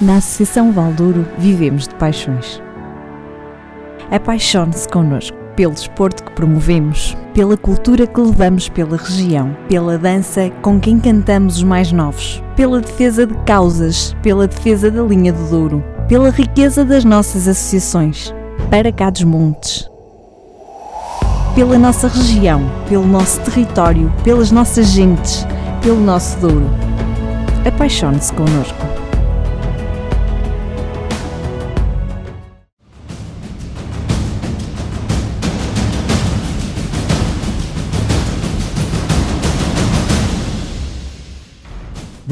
Na Associação Valdouro vivemos de paixões. Apaixone-se connosco pelo desporto que promovemos, pela cultura que levamos pela região, pela dança com quem cantamos os mais novos, pela defesa de causas, pela defesa da linha do Douro, pela riqueza das nossas associações, para cá dos montes. Pela nossa região, pelo nosso território, pelas nossas gentes, pelo nosso Douro. Apaixone-se connosco.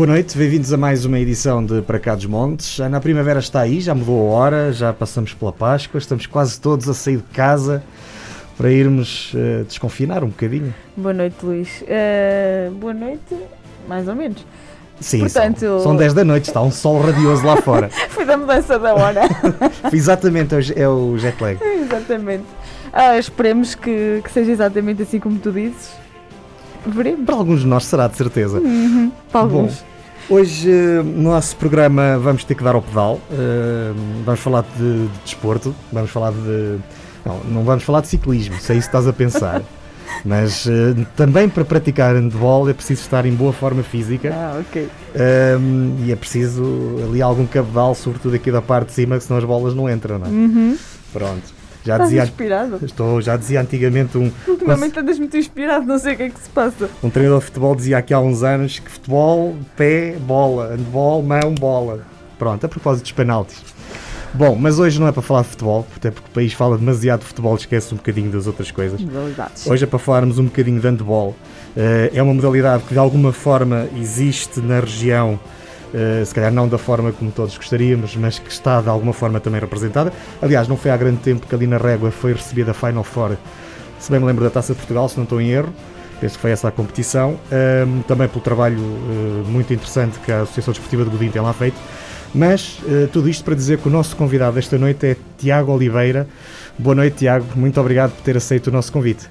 Boa noite, bem-vindos a mais uma edição de Para Cá dos Montes. A Primavera está aí, já mudou a hora, já passamos pela Páscoa, estamos quase todos a sair de casa para irmos uh, desconfinar um bocadinho. Boa noite, Luís. Uh, boa noite, mais ou menos. Sim, Portanto, são, são 10 da noite, está um sol radioso lá fora. Foi da mudança da hora. exatamente, é o jet lag. exatamente. Ah, esperemos que, que seja exatamente assim como tu dizes. Veremos. Para alguns de nós será, de certeza. Uhum, para alguns. Bom, hoje no nosso programa vamos ter que dar ao pedal. Uh, vamos falar de, de desporto, vamos falar de. Não, não vamos falar de ciclismo, se é isso que estás a pensar. Mas uh, também para praticar handball é preciso estar em boa forma física. Ah, ok. Um, e é preciso ali algum cabedal, sobretudo aqui da parte de cima, que senão as bolas não entram, não é? Uhum. Pronto. Já Estás dizia, inspirado? Estou, já dizia antigamente um. Ultimamente andas muito inspirado, não sei o que é que se passa. Um treinador de futebol dizia aqui há uns anos que futebol, pé, bola, handball, mão, bola. Pronto, a propósito dos penaltis. Bom, mas hoje não é para falar de futebol, até porque o país fala demasiado de futebol, esquece um bocadinho das outras coisas. Modalidades. Hoje é para falarmos um bocadinho de handball. Eh, é uma modalidade que de alguma forma existe na região Uh, se calhar não da forma como todos gostaríamos, mas que está de alguma forma também representada. Aliás, não foi há grande tempo que ali na Régua foi recebida a Final Four, se bem me lembro da Taça de Portugal, se não estou em erro. Penso que foi essa a competição. Também pelo trabalho uh, muito interessante que a Associação Desportiva de Godinho tem lá feito. Mas uh, tudo isto para dizer que o nosso convidado esta noite é Tiago Oliveira. Boa noite, Tiago. Muito obrigado por ter aceito o nosso convite.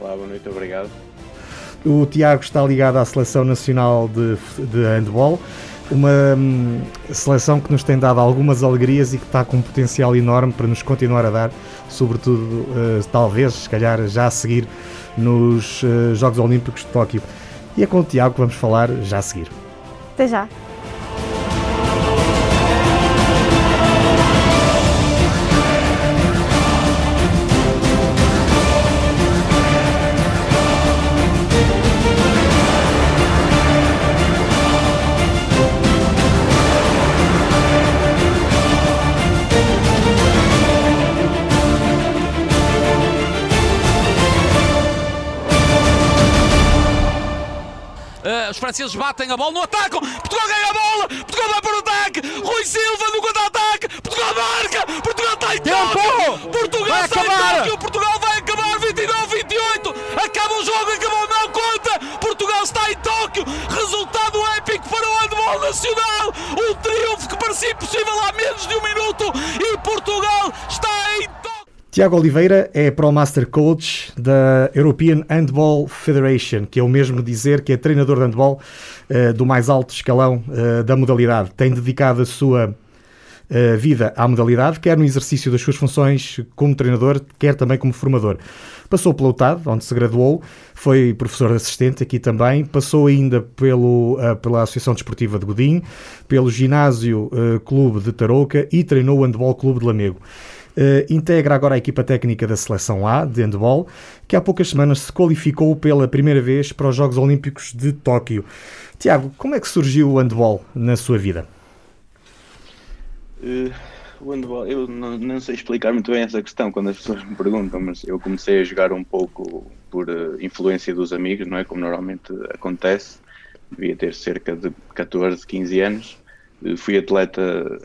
Olá, boa noite, obrigado. O Tiago está ligado à Seleção Nacional de, de Handball, uma hum, seleção que nos tem dado algumas alegrias e que está com um potencial enorme para nos continuar a dar, sobretudo, uh, talvez, se calhar, já a seguir nos uh, Jogos Olímpicos de Tóquio. E é com o Tiago que vamos falar já a seguir. Até já. Franceses batem a bola no ataque. Portugal ganha a bola. Portugal vai para o ataque. Rui Silva no contra-ataque. Portugal marca. Portugal está em Tempo! Portugal está em Tóquio. Portugal vai acabar 29-28. Acaba o jogo. Acabou não conta. Portugal está em Tóquio. Resultado épico para o handball nacional. Um triunfo que parecia impossível há menos de um minuto. E Portugal está em Tóquio. Tiago Oliveira é Pro Master Coach da European Handball Federation, que é o mesmo dizer que é treinador de handball uh, do mais alto escalão uh, da modalidade. Tem dedicado a sua uh, vida à modalidade, quer no exercício das suas funções como treinador, quer também como formador. Passou pela UTAD, onde se graduou, foi professor assistente aqui também, passou ainda pelo, pela Associação Desportiva de Godinho, pelo Ginásio Clube de Tarouca e treinou o Handball Clube de Lamego. Uh, integra agora a equipa técnica da Seleção A de handball, que há poucas semanas se qualificou pela primeira vez para os Jogos Olímpicos de Tóquio. Tiago, como é que surgiu o handball na sua vida? Uh, o handball, eu não, não, sei explicar muito bem essa questão quando as pessoas me perguntam, mas eu comecei a jogar um pouco por uh, influência dos amigos, não é? Como normalmente acontece. Devia ter cerca de 14, 15 anos. Fui atleta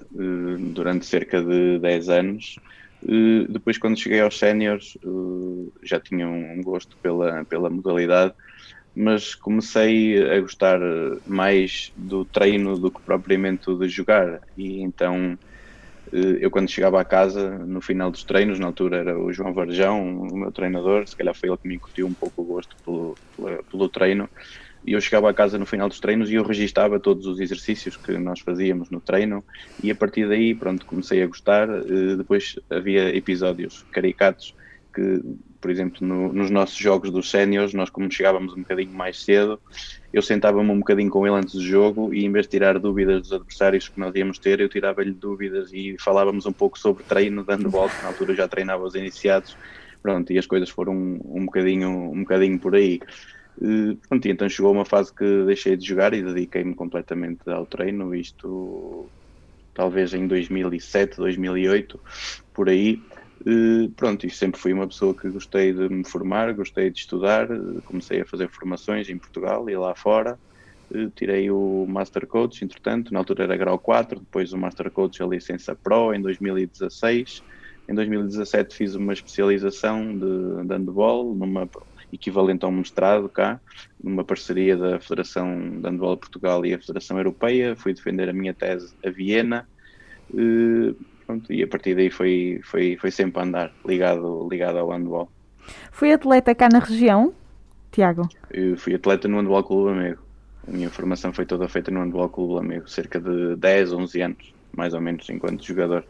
durante cerca de 10 anos Uh, depois, quando cheguei aos séniores, uh, já tinha um gosto pela, pela modalidade, mas comecei a gostar mais do treino do que propriamente de jogar. E então, uh, eu, quando chegava a casa, no final dos treinos, na altura era o João Varjão, o meu treinador, se calhar foi ele que me incutiu um pouco o gosto pelo, pelo, pelo treino. E eu chegava a casa no final dos treinos e eu registava todos os exercícios que nós fazíamos no treino e a partir daí, pronto, comecei a gostar. Uh, depois havia episódios caricatos que, por exemplo, no, nos nossos jogos dos séniores, nós como chegávamos um bocadinho mais cedo, eu sentava-me um bocadinho com ele antes do jogo e em vez de tirar dúvidas dos adversários que nós íamos ter, eu tirava-lhe dúvidas e falávamos um pouco sobre treino, dando volta, na altura já treinava os iniciados, pronto, e as coisas foram um, um, bocadinho, um bocadinho por aí. Uh, pronto, e então chegou uma fase que deixei de jogar e dediquei-me completamente ao treino, isto talvez em 2007, 2008, por aí. Uh, pronto, e sempre fui uma pessoa que gostei de me formar, gostei de estudar, uh, comecei a fazer formações em Portugal e lá fora. Tirei o Master Coach, entretanto, na altura era grau 4, depois o Master Coach a licença Pro em 2016. Em 2017 fiz uma especialização de, de handball, numa equivalente a um mestrado cá, numa parceria da Federação de Handball Portugal e a Federação Europeia. Fui defender a minha tese a Viena. Uh, pronto, e a partir daí foi, foi, foi sempre a andar, ligado, ligado ao handball. Foi atleta cá na região, Tiago? Eu fui atleta no Handball Clube Amigo. A minha formação foi toda feita no Handball Clube Amigo, cerca de 10, 11 anos, mais ou menos, enquanto jogador.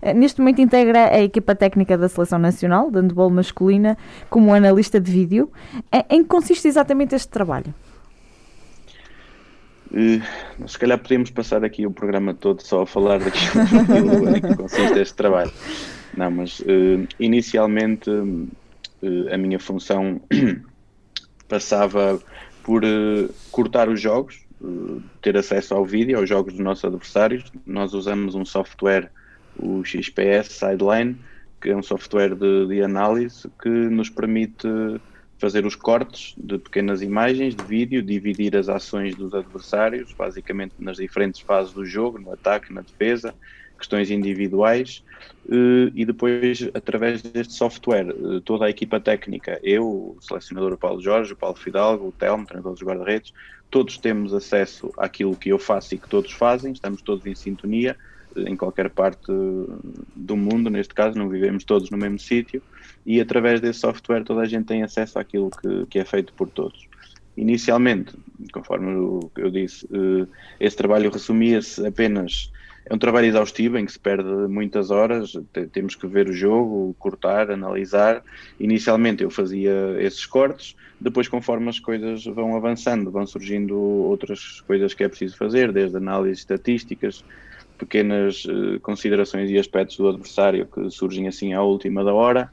Eh, neste momento integra a equipa técnica da Seleção Nacional de Handball Masculina como analista de vídeo. Eh, em que consiste exatamente este trabalho? Uh, se calhar podemos passar aqui o programa todo só a falar daquilo em que consiste este trabalho. Não, mas uh, inicialmente uh, a minha função passava por cortar os jogos, ter acesso ao vídeo, aos jogos dos nossos adversários. Nós usamos um software o XPS Sideline, que é um software de, de análise que nos permite fazer os cortes de pequenas imagens de vídeo, dividir as ações dos adversários, basicamente nas diferentes fases do jogo, no ataque, na defesa, questões individuais, eh, e depois, através deste software, eh, toda a equipa técnica, eu, o selecionador Paulo Jorge, o Paulo Fidalgo, o Telmo, treinador dos guarda-redes, todos temos acesso àquilo que eu faço e que todos fazem, estamos todos em sintonia, em qualquer parte do mundo, neste caso, não vivemos todos no mesmo sítio, e através desse software toda a gente tem acesso àquilo que, que é feito por todos. Inicialmente, conforme eu disse, eh, esse trabalho resumia-se apenas. É um trabalho exaustivo em que se perde muitas horas, temos que ver o jogo, cortar, analisar. Inicialmente eu fazia esses cortes, depois, conforme as coisas vão avançando, vão surgindo outras coisas que é preciso fazer, desde análises estatísticas, pequenas uh, considerações e aspectos do adversário que surgem assim à última da hora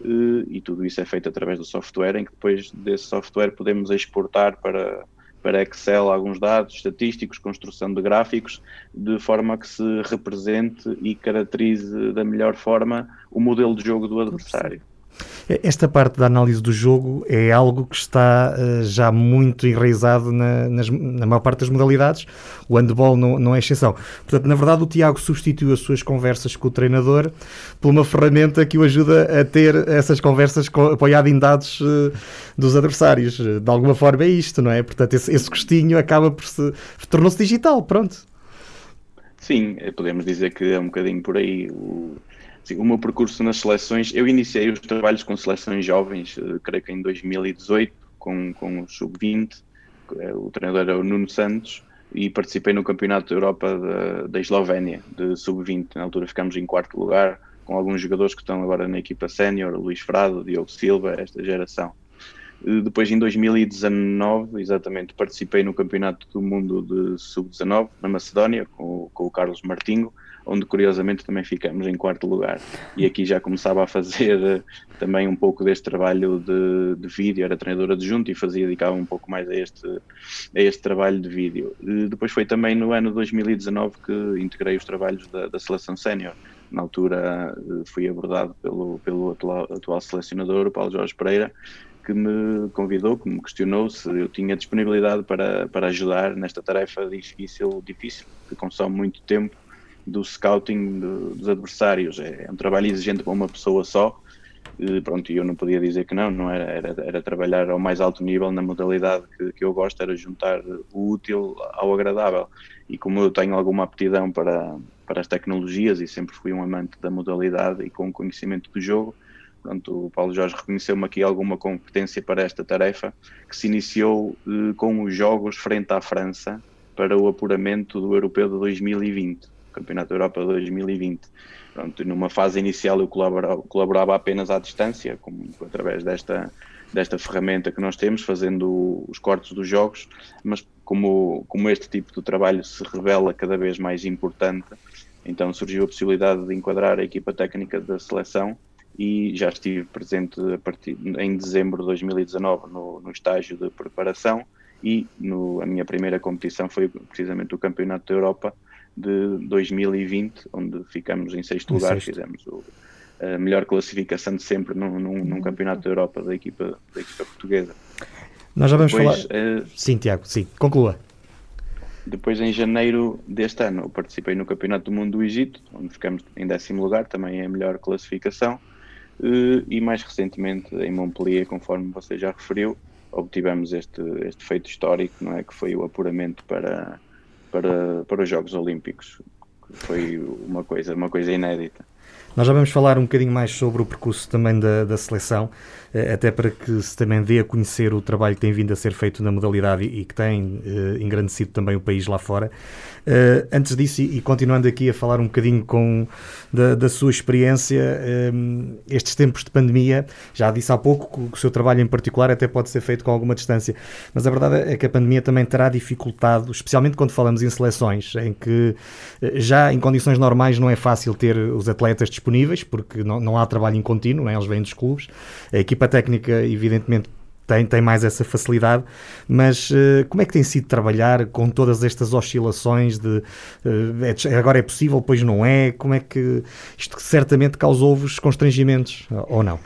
uh, e tudo isso é feito através do software em que depois desse software podemos exportar para para Excel alguns dados estatísticos, construção de gráficos, de forma que se represente e caracterize da melhor forma o modelo de jogo do adversário. Esta parte da análise do jogo é algo que está uh, já muito enraizado na, nas, na maior parte das modalidades. O handball não, não é exceção. Portanto, na verdade, o Tiago substituiu as suas conversas com o treinador por uma ferramenta que o ajuda a ter essas conversas apoiado em dados uh, dos adversários. De alguma forma é isto, não é? Portanto, esse, esse gostinho acaba por se. tornou-se digital, pronto. Sim, podemos dizer que é um bocadinho por aí. O Sim, o meu percurso nas seleções, eu iniciei os trabalhos com seleções jovens, uh, creio que em 2018, com, com o Sub-20, eh, o treinador era o Nuno Santos, e participei no Campeonato da Europa da, da Eslovénia, de Sub-20. Na altura ficámos em quarto lugar, com alguns jogadores que estão agora na equipa sénior, Luís Frado, Diogo Silva, esta geração. Eh, depois, em 2019, exatamente, participei no Campeonato do Mundo de Sub-19, na Macedónia, com, com o Carlos Martinho, onde curiosamente também ficamos em quarto lugar. E aqui já começava a fazer eh, também um pouco deste trabalho de, de vídeo, era treinadora adjunto e fazia, dedicava um pouco mais a este, a este trabalho de vídeo. E depois foi também no ano 2019 que integrei os trabalhos da, da seleção sénior. Na altura eh, fui abordado pelo, pelo atual, atual selecionador, o Paulo Jorge Pereira, que me convidou, que me questionou se eu tinha disponibilidade para, para ajudar nesta tarefa difícil, difícil, que consome muito tempo do scouting dos adversários. É, é um trabalho exigente para uma pessoa só. E, pronto, eu não podia dizer que não, não era, era, era trabalhar ao mais alto nível na modalidade que, que eu gosto, era juntar o útil ao agradável. E como eu tenho alguma aptidão para, para as tecnologias e sempre fui um amante da modalidade e com conhecimento do jogo, Pronto, o Paulo Jorge reconheceu-me aqui alguma competência para esta tarefa, que se iniciou eh, com os jogos frente à França para o apuramento do Europeu de 2020, Campeonato da Europa de 2020. Pronto, numa fase inicial eu colaborava, colaborava apenas à distância, como, através desta, desta ferramenta que nós temos, fazendo os cortes dos jogos, mas como, como este tipo de trabalho se revela cada vez mais importante, então surgiu a possibilidade de enquadrar a equipa técnica da seleção e já estive presente partir, em dezembro de 2019 no, no estágio de preparação e no, a minha primeira competição foi precisamente o Campeonato da Europa de 2020, onde ficamos em sexto em lugar, sexto. fizemos o, a melhor classificação de sempre num, num, num, Campeonato da Europa da equipa, da equipa portuguesa. Nós já vamos Depois, falar. Uh, sim, Tiago, sim, conclua. Depois, em janeiro deste ano, participei no Campeonato do Mundo do Egito, onde ficamos em décimo lugar, também é a melhor classificação. Eh, e mais recentemente em Montpellier, conforme você já referiu, obtivemos este, este feito histórico, não é? Que foi o apuramento para, para, para os Jogos Olímpicos. Foi uma coisa, uma coisa inédita. Nós já vamos falar um bocadinho mais sobre o percurso também da, da seleção, eh, até para que se também dê a conhecer o trabalho que tem vindo a ser feito na modalidade e, que tem eh, engrandecido também o país lá fora. Uh, antes disso, e, e, continuando aqui a falar um bocadinho com, da, da sua experiência, um, estes tempos de pandemia, já disse há pouco que o seu trabalho em particular até pode ser feito com alguma distância, mas a verdade é que a pandemia também terá dificultado, especialmente quando falamos em seleções, em que já em condições normais não é fácil ter os atletas disponíveis, porque não, não há trabalho em contínuo, né? eles vêm dos clubes. A equipa técnica, evidentemente, tem, tem mais essa facilidade, mas uh, como é que tem sido trabalhar com todas estas oscilações de uh, é, agora é possível, depois não é? Como é que isto certamente causou-vos constrangimentos ou não?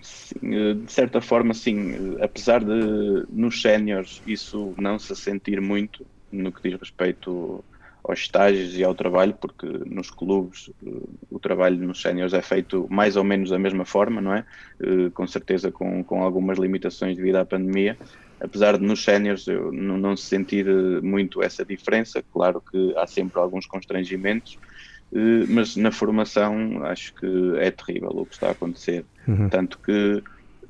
Sim, eh, de certa forma, sim. Apesar de nos séniores isso não se sentir muito no que diz respeito aos estágios e ao trabalho, porque nos clubes eh, o trabalho nos séniores é feito mais ou menos da mesma forma, não é? Eh, com certeza com, com algumas limitações devido à pandemia. Apesar de nos séniores eu não, não se sentir eh, muito essa diferença, claro que há sempre alguns constrangimentos, mas na formação acho que é terrível o que está a acontecer. Uhum. Tanto que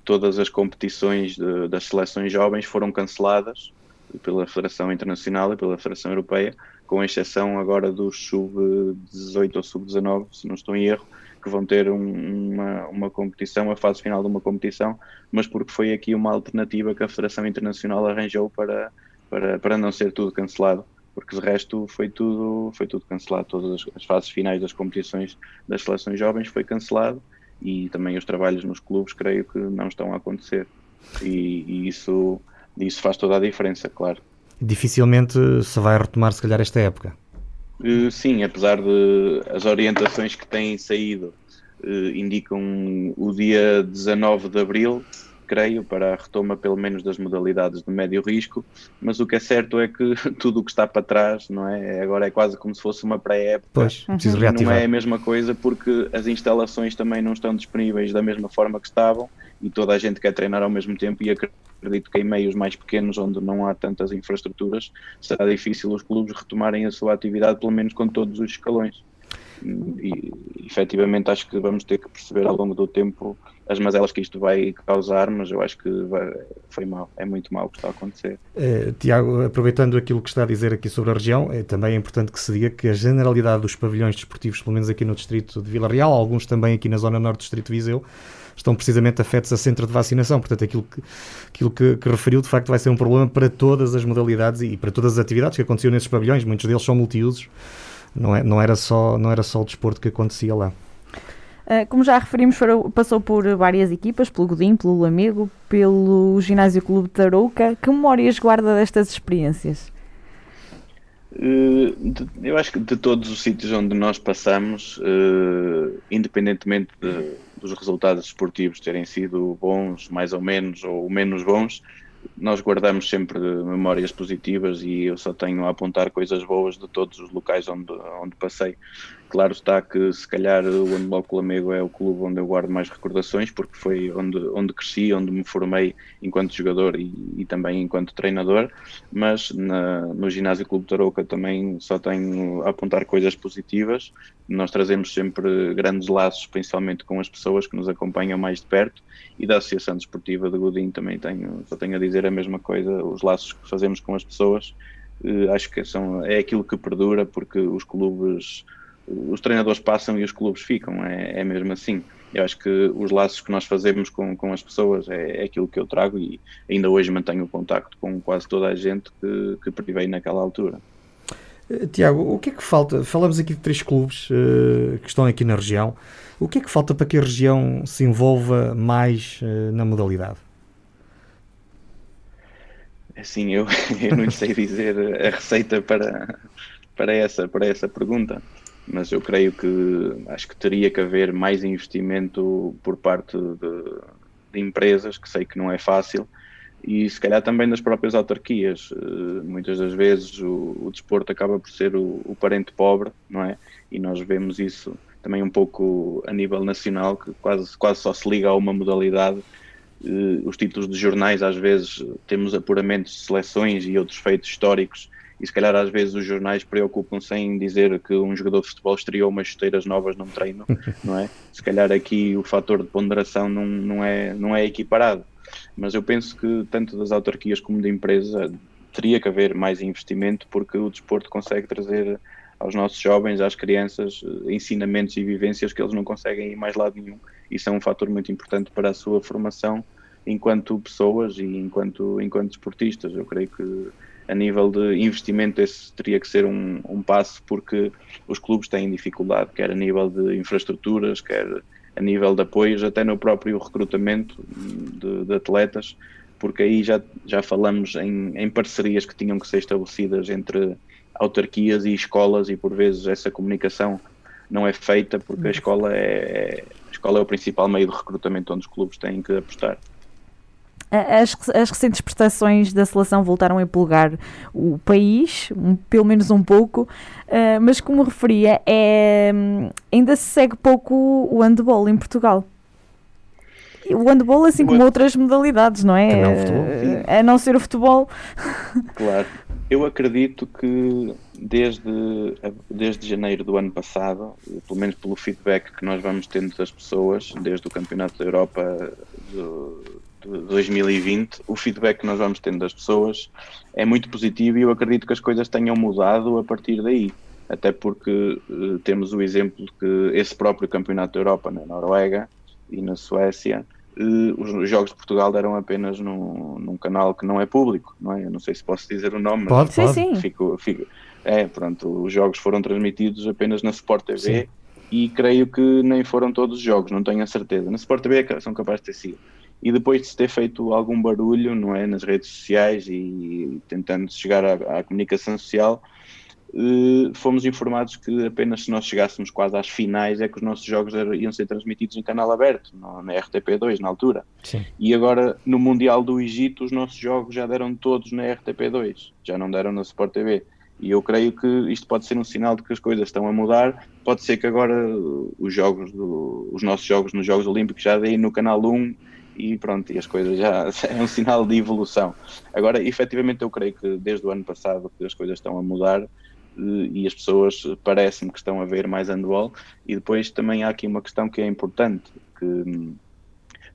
todas as competições de, das seleções jovens foram canceladas pela Federação Internacional e pela Federação Europeia com exceção agora dos sub-18 ou sub-19, se não estou em erro, que vão ter um, uma, uma competição, a fase final de uma competição, mas porque foi aqui uma alternativa que a Federação Internacional arranjou para, para, para não ser tudo cancelado, porque de resto foi tudo, foi tudo cancelado, todas as, as fases finais das competições das seleções jovens foi cancelado e também os trabalhos nos clubes creio que não estão a acontecer. E, e isso, isso faz toda a diferença, claro dificilmente se vai retomar, se calhar, esta época. Uh, sim, apesar de as orientações que têm saído uh, indicam o dia 19 de abril, creio, para a retoma pelo menos das modalidades de médio risco, mas o que é certo é que tudo o que está para trás, não é? Agora é quase como se fosse uma pré-época. Pois, preciso reativar. Não é a mesma coisa porque as instalações também não estão disponíveis da mesma forma que estavam e toda a gente quer treinar ao mesmo tempo e acredito que em meios mais pequenos onde não há tantas infraestruturas será difícil os clubes retomarem a sua atividade pelo menos com todos os escalões e efetivamente acho que vamos ter que perceber ao longo do tempo as mazelas que isto vai causar, mas eu acho que foi mal, é muito mal o que está a acontecer. Uh, Tiago, aproveitando aquilo que está a dizer aqui sobre a região, é, também é importante que se diga que a generalidade dos pavilhões desportivos, pelo menos aqui no distrito de Vila Real, alguns também aqui na zona norte do distrito de Viseu, estão precisamente afetos a centro de vacinação. Portanto, aquilo que, aquilo que, que, referiu, de facto, vai ser um problema para todas as modalidades e para todas as atividades que aconteciam nesses pavilhões. Muitos deles são multiusos. Não, é, não, era só, não era só o desporto que acontecia lá. Uh, como já referimos, passou por várias equipas, pelo Godinho, pelo Lamego, pelo Ginásio Clube de Tarouca. Que memórias guarda destas experiências? De, eu acho que de todos os sítios onde nós passamos, uh, independentemente de, dos resultados esportivos terem sido bons, mais ou menos, ou menos bons, nós guardamos sempre memórias positivas e eu só tenho a apontar coisas boas de todos os locais onde, onde passei. Claro está que se calhar o Handball Lamego é o clube onde eu guardo mais recordações, porque foi onde, onde cresci, onde me formei enquanto jogador e, e também enquanto treinador, mas na, no Ginásio Clube Tarouca também só tenho a apontar coisas positivas. Nós trazemos sempre grandes laços, principalmente com as pessoas que nos acompanham mais de perto, e da Associação Desportiva de Godinho também tenho, só tenho a dizer a mesma coisa, os laços que fazemos com as pessoas, eh, acho que são, é aquilo que perdura, porque os clubes os treinadores passam e os clubes ficam, é, é mesmo assim. Eu acho que os laços que nós fazemos com, com as pessoas é, é aquilo que eu trago e ainda hoje mantenho contacto com quase toda a gente que, que privei naquela altura. Uh, Tiago, o que é que falta? Falamos aqui de três clubes uh, que estão aqui na região. O que é que falta para que a região se envolva mais uh, na modalidade? Assim, eu, eu não sei dizer a receita para, para, essa, para essa pergunta mas eu creio que acho que teria que haver mais investimento por parte de, de empresas, que sei que não é fácil, e se calhar também das próprias autarquias. Uh, muitas das vezes o, o, desporto acaba por ser o, o, parente pobre, não é? E nós vemos isso também um pouco a nível nacional, que quase, quase só se liga a uma modalidade. Uh, os títulos de jornais, às vezes, temos apuramentos de seleções e outros feitos históricos e se calhar às vezes os jornais preocupam-se em dizer que um jogador de futebol estreou umas chuteiras novas num treino, não é? Se calhar aqui o fator de ponderação não, não, é, não é equiparado. Mas eu penso que tanto das autarquias como da empresa teria que haver mais investimento porque o desporto consegue trazer aos nossos jovens, às crianças, ensinamentos e vivências que eles não conseguem ir mais lado nenhum. Isso é um fator muito importante para a sua formação enquanto pessoas e enquanto, enquanto esportistas. Eu creio que a nível de investimento esse teria que ser um, um passo porque os clubes têm dificuldade, quer a nível de infraestruturas, quer a nível de apoios, até no próprio recrutamento de, de atletas, porque aí já, já falamos em, em, parcerias que tinham que ser estabelecidas entre autarquias e escolas e por vezes essa comunicação não é feita porque a escola é, a escola é o principal meio de recrutamento onde os clubes têm que apostar. As, as recentes prestações da seleção voltaram a empolgar o país, um, pelo menos um pouco, uh, mas como referia, é, ainda se segue pouco o handball em Portugal. O handball, assim como outras modalidades, não é? Não, futebol, a não ser o futebol. Claro. Eu acredito que desde, desde janeiro do ano passado, pelo menos pelo feedback que nós vamos tendo das pessoas, desde o Campeonato da Europa do, 2020, o feedback que nós vamos tendo das pessoas é muito positivo e eu acredito que as coisas tenham mudado a partir daí. Até porque uh, temos o exemplo de que esse próprio Campeonato da Europa na Noruega e na Suécia, uh, os jogos de Portugal deram apenas num, num, canal que não é público, não é? Eu não sei se posso dizer o nome, pode, mas pode. Fico, fico, é, pronto, os jogos foram transmitidos apenas na Sport TV sim. e creio que nem foram todos os jogos, não tenho a certeza. Na Sport TV é são capazes de ter sido e depois de se ter feito algum barulho não é nas redes sociais e tentando chegar à, à comunicação social eh, fomos informados que apenas se nós chegássemos quase às finais é que os nossos jogos iam ser transmitidos em canal aberto no, na RTP2 na altura Sim. e agora no Mundial do Egito os nossos jogos já deram todos na RTP2 já não deram na Sport TV e eu creio que isto pode ser um sinal de que as coisas estão a mudar. Pode ser que agora os jogos, do, os nossos jogos nos Jogos Olímpicos já deem no canal 1 e pronto, e as coisas já é um sinal de evolução. Agora, efetivamente, eu creio que desde o ano passado que as coisas estão a mudar eh, e as pessoas parecem que estão a ver mais handball e depois também há aqui uma questão que é importante, que hum,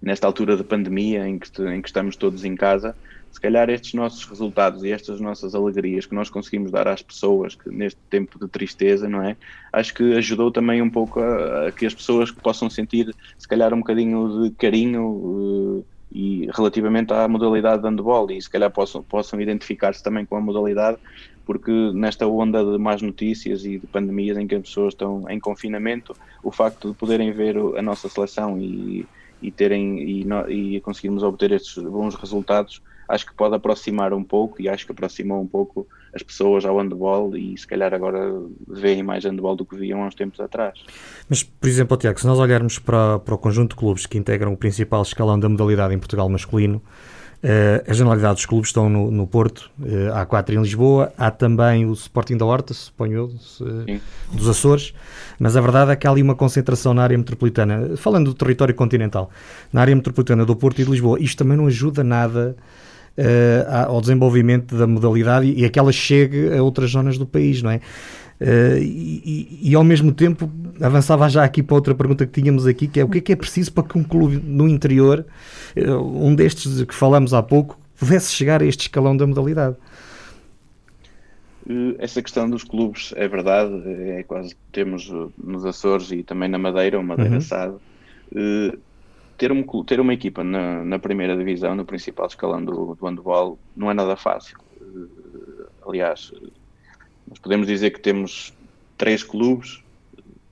nesta altura de pandemia em que, em que estamos todos em casa, se calhar estes nossos resultados e estas nossas alegrias que nós conseguimos dar às pessoas que neste tempo de tristeza, não é? Acho que ajudou também um pouco a, a que as pessoas possam sentir se calhar um bocadinho de carinho uh, e relativamente à modalidade de handball e se calhar possam, possam identificar-se também com a modalidade porque nesta onda de más notícias e de pandemias em que as pessoas estão em confinamento, o facto de poderem ver a nossa seleção e, e terem e, e conseguirmos obter estes bons resultados acho que pode aproximar um pouco e acho que aproximou um pouco as pessoas ao handball e se calhar agora veem mais handball do que viam há uns tempos atrás. Mas, por exemplo, Tiago, se nós olharmos para, para o conjunto de clubes que integram o principal escalão da modalidade em Portugal masculino, Uh, a generalidade dos clubes estão no, no Porto, uh, há quatro em Lisboa, há também o Sporting da Horta, suponho eu, uh, dos Açores, mas a verdade é que há ali uma concentração na área metropolitana, falando do território continental, na área metropolitana do Porto e de Lisboa. Isto também não ajuda nada ao desenvolvimento da modalidade e, e a que ela chegue a outras zonas do país, não é? Uh, e, e, ao mesmo tempo avançava já aqui para outra pergunta que tínhamos aqui, que é o que é que é preciso para que um clube no interior, uh, um destes que falamos há pouco, pudesse chegar a este escalão da modalidade? Eh, essa questão dos clubes é verdade, é quase temos nos Açores e também na Madeira, o Madeira uhum. SAD, ter, um, ter uma equipa na, na, primeira divisão, no principal escalão do, do handball, não é nada fácil. aliás, podemos dizer que temos três clubes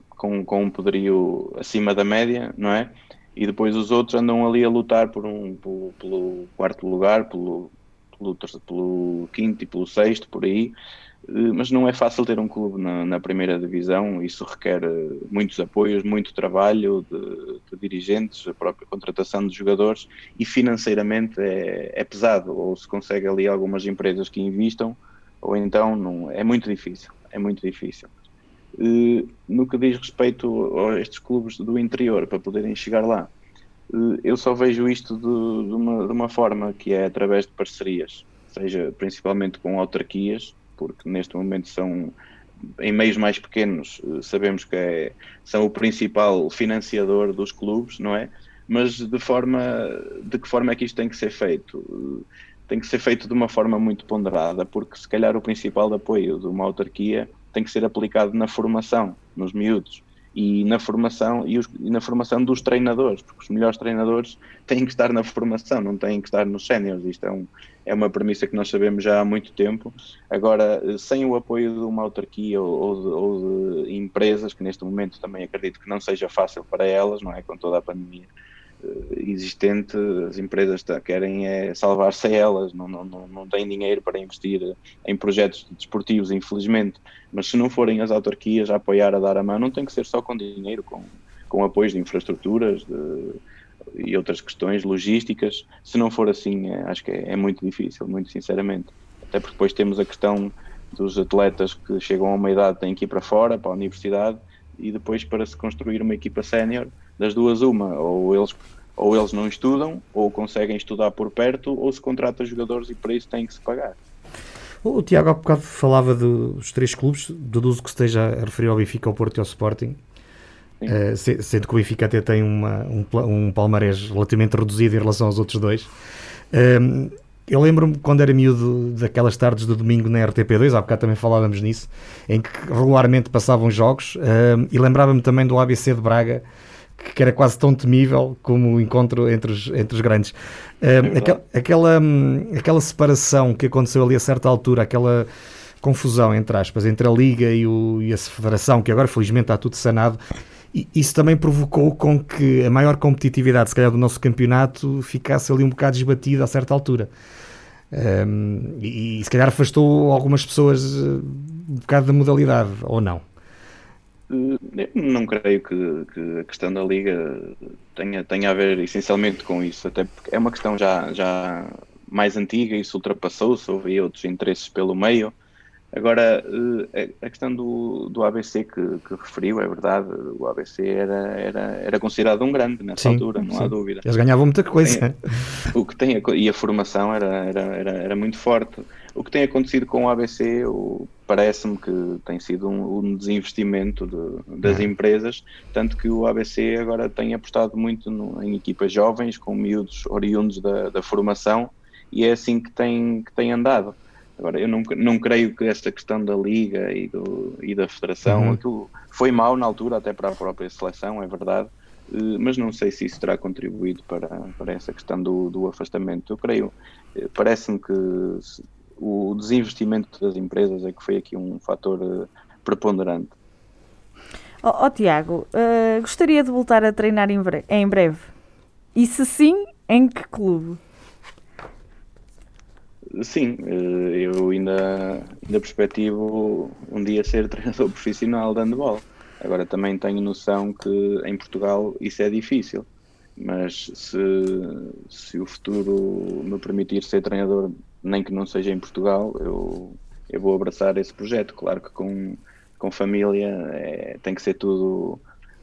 com, com um poderio acima da média, não é? E depois os outros andam ali a lutar por um, pelo, pelo quarto lugar, pelo, pelo, pelo, quinto e pelo sexto, por aí. Eh, mas não é fácil ter um clube na, na primeira divisão, isso requer eh, muitos apoios, muito trabalho de, de, dirigentes, a própria contratação de jogadores e financeiramente é, é pesado. Ou se consegue ali algumas empresas que investam, ou então não, é muito difícil, é muito difícil. Uh, no que diz respeito a estes clubes do interior, para poderem chegar lá, uh, eu só vejo isto de, de, uma, de, uma, forma que é através de parcerias, seja principalmente com autarquias, porque neste momento são em meios mais pequenos, uh, sabemos que é, são o principal financiador dos clubes, não é? Mas de forma, de que forma é que isto tem que ser feito? Tem que ser feito de uma forma muito ponderada, porque se calhar o principal apoio de uma autarquia tem que ser aplicado na formação, nos miúdos, e na formação e, os, e, na formação dos treinadores, porque os melhores treinadores têm que estar na formação, não têm que estar nos séniores. Isto é, um, é uma premissa que nós sabemos já há muito tempo. Agora, sem o apoio de uma autarquia ou, ou, de, ou de empresas, que neste momento também acredito que não seja fácil para elas, não é? Com toda a pandemia existente, as empresas querem é salvar-se elas, não, não, não têm dinheiro para investir em projetos desportivos, infelizmente. Mas se não forem as autarquias a apoiar, a dar a mão, não tem que ser só com dinheiro, com, com apoios de infraestruturas de, e outras questões logísticas. Se não for assim, é, acho que é, é muito difícil, muito sinceramente. Até porque depois temos a questão dos atletas que chegam a uma idade têm que ir para fora, para a universidade, e depois para se construir uma equipa sénior das duas uma, ou eles, ou eles não estudam, ou conseguem estudar por perto, ou se contrata jogadores e para isso têm que se pagar. O Tiago há bocado falava dos três clubes, deduzo que esteja a referir ao Benfica, ao Porto e ao Sporting. Uh, sendo que o Benfica até tem uma, um, um palmarés relativamente reduzido em relação aos outros dois. Uh, eu lembro-me quando era miúdo daquelas tardes de domingo na RTP2, há bocado também falávamos nisso, em que regularmente passavam jogos, uh, e lembrava-me também do ABC de Braga, que era quase tão temível como o encontro entre os, entre os grandes. Uh, aquel, aquela, aquela separação que aconteceu ali a certa altura, aquela confusão, entre aspas, entre a Liga e, o, e a Federação, que agora felizmente está tudo sanado, e isso também provocou com que a maior competitividade, se calhar, do nosso campeonato ficasse ali um bocado esbatida a certa altura. Um, e, e se calhar afastou algumas pessoas eh, um bocado da modalidade, ou não? Não creio que, que, a questão da Liga tenha, tenha a ver essencialmente com isso, até porque é uma questão já, já mais antiga, isso ultrapassou-se, houve outros interesses pelo meio. Agora, eh, a questão do, do ABC que, que referiu, é verdade, o ABC era, era, era considerado um grande nessa sim, altura, não sim. há dúvida. Eles ganhavam muita coisa. O que tem, e a formação era, era, era, era muito forte. O que tem acontecido com o ABC, parece-me que tem sido um, um desinvestimento de, das é. empresas, tanto que o ABC agora tem apostado muito no, em equipas jovens, com miúdos oriundos da, da formação, e é assim que tem, que tem andado. Agora, eu não, não creio que esta questão da Liga e, do, e da Federação, uhum. aquilo foi mau na altura, até para a própria seleção, é verdade, eh, mas não sei se isso terá contribuído para, para essa questão do, do afastamento. Eu creio, eh, parece-me que o desinvestimento das empresas é que foi aqui um fator uh, preponderante. Oh, oh Tiago, uh, gostaria de voltar a treinar em, bre em breve. E se sim, em que clube? Sim, uh, eu ainda, ainda perspectivo um dia ser treinador profissional de handball. Agora também tenho noção que em Portugal isso é difícil mas se, se o futuro me permitir ser treinador, nem que não seja em Portugal, eu, eu vou abraçar esse projeto. Claro que com, com família é, tem que ser tudo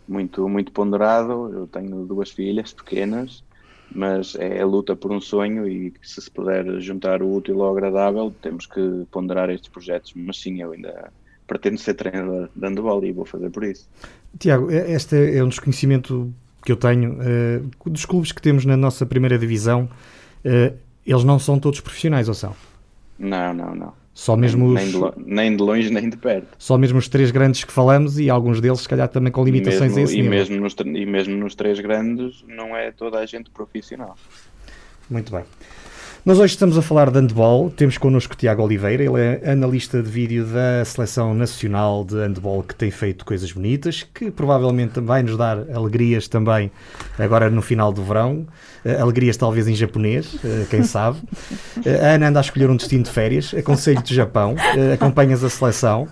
muito, muito ponderado. Eu tenho duas filhas pequenas, mas é a luta por um sonho e se se puder juntar o útil ao agradável, temos que ponderar estes projetos. Mas sim, eu ainda pretendo ser treinador de handball e vou fazer por isso. Tiago, este é um desconhecimento que eu tenho uh, dos clubes que temos na nossa primeira divisão. Uh, eles não são todos profissionais, ou são? Não, não, não. Só mesmo nem, os... nem, de, nem de longe nem de perto. Só mesmo os três grandes que falamos e alguns deles, se calhar, também com limitações mesmo, a esse e nível. Mesmo nos, e mesmo nos três grandes, não é toda a gente profissional. Muito bem. Nós hoje estamos a falar de handball. Temos connosco o Tiago Oliveira, ele é analista de vídeo da Seleção Nacional de Handball, que tem feito coisas bonitas, que provavelmente vai nos dar alegrias também agora no final do verão. Uh, alegrias talvez em japonês, uh, quem sabe. Uh, a Ana anda a escolher um destino de férias, aconselho-te Japão, acompanhas a seleção.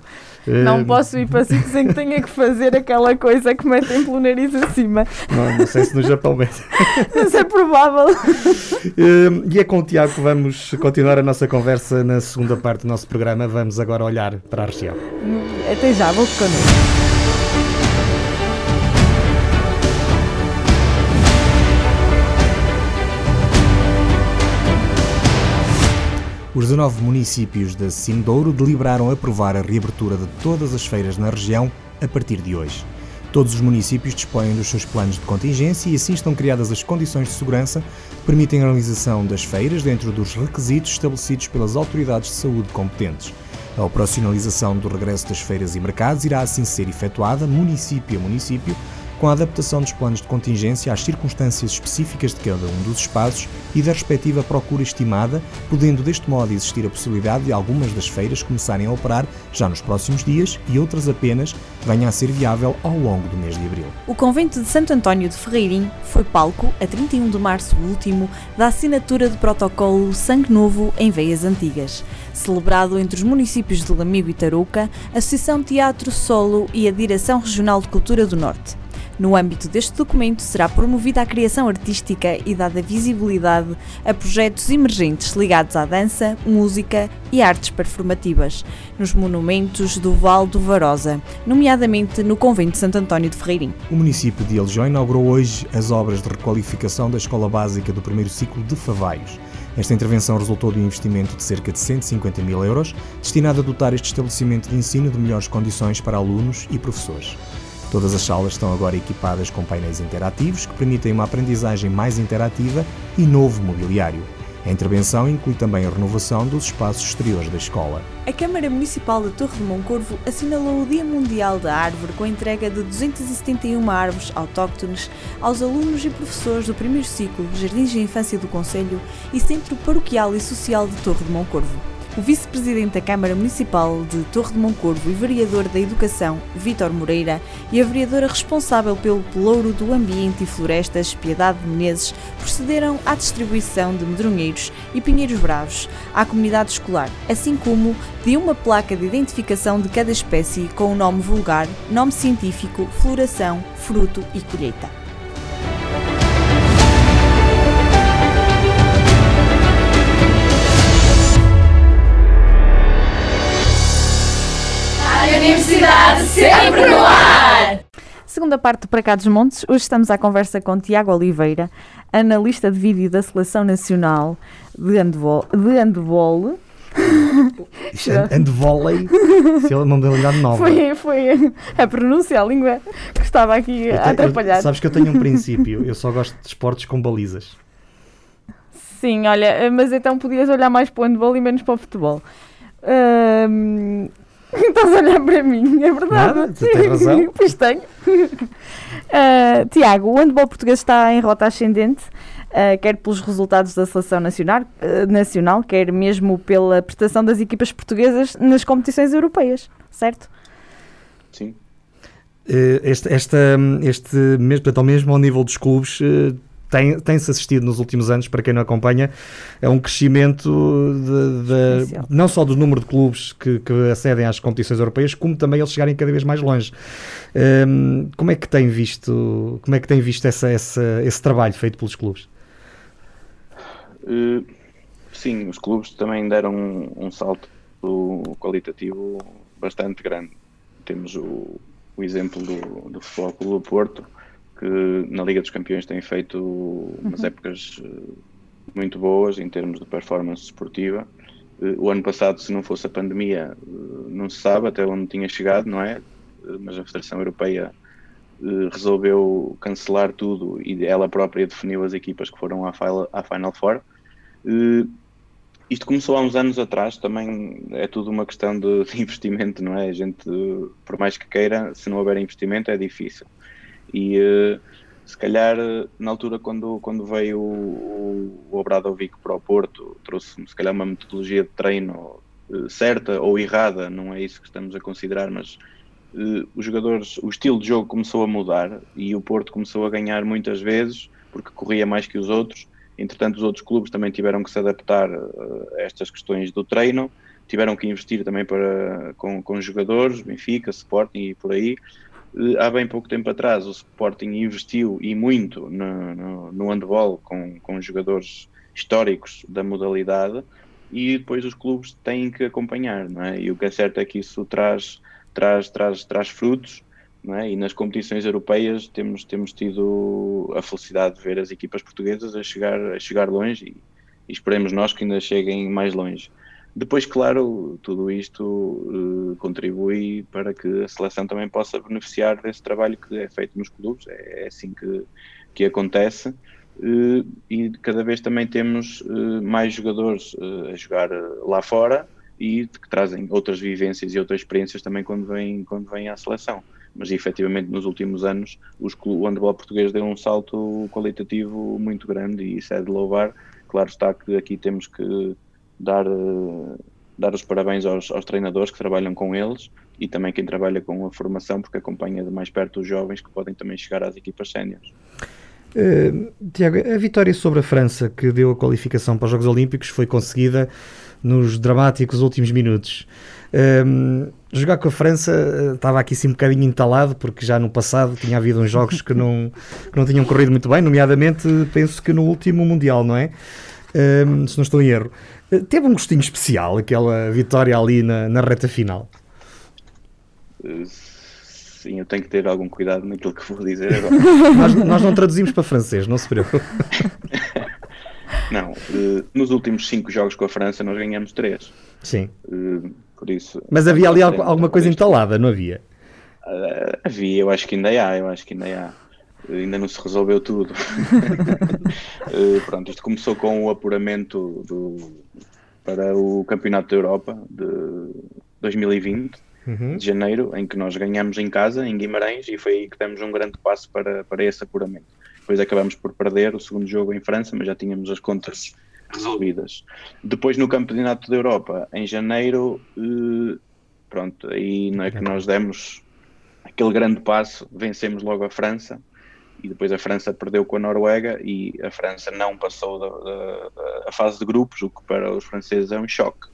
Não uh, posso ir para sítios em que tenha que fazer aquela coisa que metem pelo nariz acima. Não, não sei se no Japão mesmo. Mas é provável. Uh, e é com o Tiago que vamos continuar a nossa conversa na segunda parte do nosso programa. Vamos agora olhar para a região. Até já, vou connosco. Os 19 municípios da Sindouro deliberaram aprovar a reabertura de todas as feiras na região a partir de hoje. Todos os municípios dispõem dos seus planos de contingência e assim estão criadas as condições de segurança que permitem a realização das feiras dentro dos requisitos estabelecidos pelas autoridades de saúde competentes. A operacionalização do regresso das feiras e mercados irá assim ser efetuada município a município com a adaptação dos planos de contingência às circunstâncias específicas de cada um dos espaços e da respectiva procura estimada, podendo deste modo existir a possibilidade de algumas das feiras começarem a operar já nos próximos dias e outras apenas venham a ser viável ao longo do mês de abril. O convento de Santo António de Ferreirim foi palco, a 31 de março último, da assinatura de protocolo Sangue Novo em Veias Antigas. Celebrado entre os municípios de Lamigo e Tarouca, a Associação Teatro Solo e a Direção Regional de Cultura do Norte. No âmbito deste documento, será promovida a criação artística e dada visibilidade a projetos emergentes ligados à dança, música e artes performativas, nos monumentos do Val do Varosa, nomeadamente no Convento de Santo António de Ferreirim. O município de Eljão inaugurou hoje as obras de requalificação da Escola Básica do primeiro ciclo de Favaios. Esta intervenção resultou de um investimento de cerca de 150 mil euros, destinado a dotar este estabelecimento de ensino de melhores condições para alunos e professores. Todas as salas estão agora equipadas com painéis interativos que permitem uma aprendizagem mais interativa e novo mobiliário. A intervenção inclui também a renovação dos espaços exteriores da escola. A Câmara Municipal da Torre de Moncorvo assinalou o Dia Mundial da Árvore com a entrega de 271 árvores autóctones aos alunos e professores do primeiro ciclo Jardins de Infância do Conselho e Centro Paroquial e Social de Torre de Moncorvo. O vice-presidente da Câmara Municipal de Torre de Moncorvo e vereador da Educação, Vítor Moreira, e a vereadora responsável pelo Pelouro do Ambiente e Florestas, Piedade de Menezes, procederam à distribuição de medronheiros e pinheiros bravos à comunidade escolar, assim como de uma placa de identificação de cada espécie com o nome vulgar, nome científico, floração, fruto e colheita. Universidade sempre no ar! Segunda parte Para Cá dos Montes, hoje estamos à conversa com Tiago Oliveira, analista de vídeo da Seleção Nacional de Handball. De handball. Handvolley, se é uma modalidade nova. Foi, foi a pronúncia, a língua que estava aqui a atrapalhar. Sabes que eu tenho um princípio, eu só gosto de esportes com balizas. Sim, olha, mas então podias olhar mais para o handball e menos para o futebol. Um, Estás a olhar para mim, é verdade. Nada, tens razão. pois tenho. Uh, Tiago, o handball português está em rota ascendente, uh, quer pelos resultados da seleção nacional, uh, nacional, quer mesmo pela prestação das equipas portuguesas nas competições europeias, certo? Sim. Este, esta, este mesmo, portanto, ao mesmo ao nível dos clubes, tem, tem-se assistido nos últimos anos, para quem não acompanha, é um crescimento de, de, não só do número de clubes que, que, acedem às competições europeias, como também eles chegarem cada vez mais longe. Um, como é que tem visto, como é que tem visto essa, essa, esse trabalho feito pelos clubes? Uh, sim, os clubes também deram um, um salto qualitativo bastante grande. Temos o, o exemplo do, do Futebol Clube do Porto, que na Liga dos Campeões tem feito umas uhum. épocas eh, muito boas em termos de performance esportiva. Eh, o ano passado, se não fosse a pandemia, eh, não se sabe até onde tinha chegado, não é? Mas a Federação Europeia resolveu cancelar tudo e ela própria definiu as equipas que foram à Final Four. Isto começou há uns anos atrás, também é tudo uma questão de, de, investimento, não é? A gente, por mais que queira, se não houver investimento é difícil. E uh, se calhar, na altura, quando, quando veio o, o Obradovic para o Porto, trouxe-me se calhar uma metodologia de treino uh, certa ou errada, não é isso que estamos a considerar, mas uh, os jogadores, o estilo de jogo começou a mudar e o Porto começou a ganhar muitas vezes porque corria mais que os outros Entretanto, os outros clubes também tiveram que se adaptar a estas questões do treino, tiveram que investir também para, com, com jogadores, Benfica, Sporting e por aí. Uh, há bem pouco tempo atrás, o Sporting investiu e muito no, no, no handball com, com jogadores históricos da modalidade e depois os clubes têm que acompanhar, não é? E o que é certo é que isso traz, traz, traz, traz frutos é? E nas competições europeias temos, temos tido a felicidade de ver as equipas portuguesas a chegar, a chegar longe e, e esperemos nós que ainda cheguem mais longe. Depois, claro, tudo isto uh, contribui para que a seleção também possa beneficiar desse trabalho que é feito nos clubes, é, é assim que, que acontece. Uh, e cada vez também temos uh, mais jogadores a jogar lá fora e que trazem outras vivências e outras experiências também quando vêm, quando vêm à seleção mas efetivamente nos últimos anos os, o handball português deu um salto qualitativo muito grande e isso é de louvar. Claro está que aqui temos que dar, eh, dar os parabéns aos, aos treinadores que trabalham com eles e também quem trabalha com a formação, porque acompanha de mais perto os jovens que podem também chegar às equipas séniores. Uh, Tiago, a vitória sobre a França, que deu a qualificação para os Jogos Olímpicos, foi conseguida nos dramáticos últimos minutos. Um, jogar com a França eh, estava aqui sim um bocadinho entalado, porque já no passado tinha havido uns jogos que não, que não tinham corrido muito bem, nomeadamente penso que no último Mundial, não é? Um, se não estou em erro. Eh, teve um gostinho especial aquela vitória ali na, na reta final. Sim, eu tenho que ter algum cuidado naquilo que vou dizer agora. nós, nós não traduzimos para francês, não se preocupe. Não, uh, nos últimos cinco jogos com a França nós ganhamos três. Sim. Uh, por isso. Mas havia ali alguma coisa entalada, não havia? Uh, havia, eu acho que ainda há, eu acho que ainda há. ainda não se resolveu tudo. pronto, isto começou com o apuramento do, para o Campeonato da Europa de 2020, uhum. de janeiro, em que nós ganhamos em casa, em Guimarães, e foi aí que demos um grande passo para, para esse apuramento. Depois acabamos por perder o segundo jogo em França, mas já tínhamos as contas resolvidas. Depois no Campeonato da Europa, em janeiro, eh, pronto, aí não é que nós demos aquele grande passo, vencemos logo a França e depois a França perdeu com a Noruega e a França não passou da, da, da fase de grupos, o que para os franceses é um choque.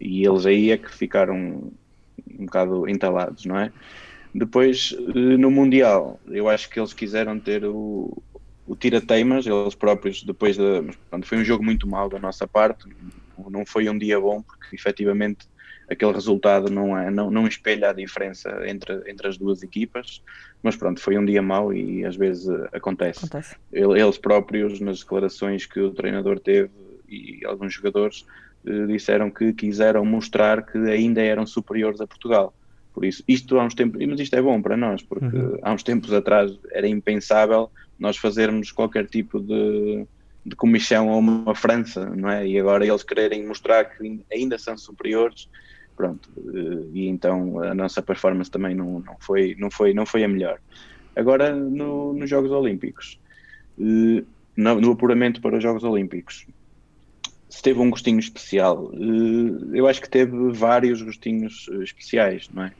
E eles aí é que ficaram um bocado entalados, não é? Depois, eh, no Mundial, eu acho que eles quiseram ter o, o tira-teimas, eles próprios, depois de. Pronto, foi um jogo muito mau da nossa parte, não foi um dia bom, porque efetivamente aquele resultado não, é, não, não espelha a diferença entre, entre as duas equipas, mas pronto, foi um dia mau e às vezes eh, acontece. acontece. Eles próprios, nas declarações que o treinador teve e alguns jogadores, eh, disseram que quiseram mostrar que ainda eram superiores a Portugal. Por isso, isto há uns tempos, mas isto é bom para nós, porque uhum. há uns tempos atrás era impensável nós fazermos qualquer tipo de, de comissão a uma França, não é? E agora eles quererem mostrar que ainda são superiores, pronto. Eh, e então a nossa performance também não, não, foi, não, foi, não foi a melhor. Agora, no, nos Jogos Olímpicos, eh, no, no apuramento para os Jogos Olímpicos, se teve um gostinho especial, eh, eu acho que teve vários gostinhos especiais, não é?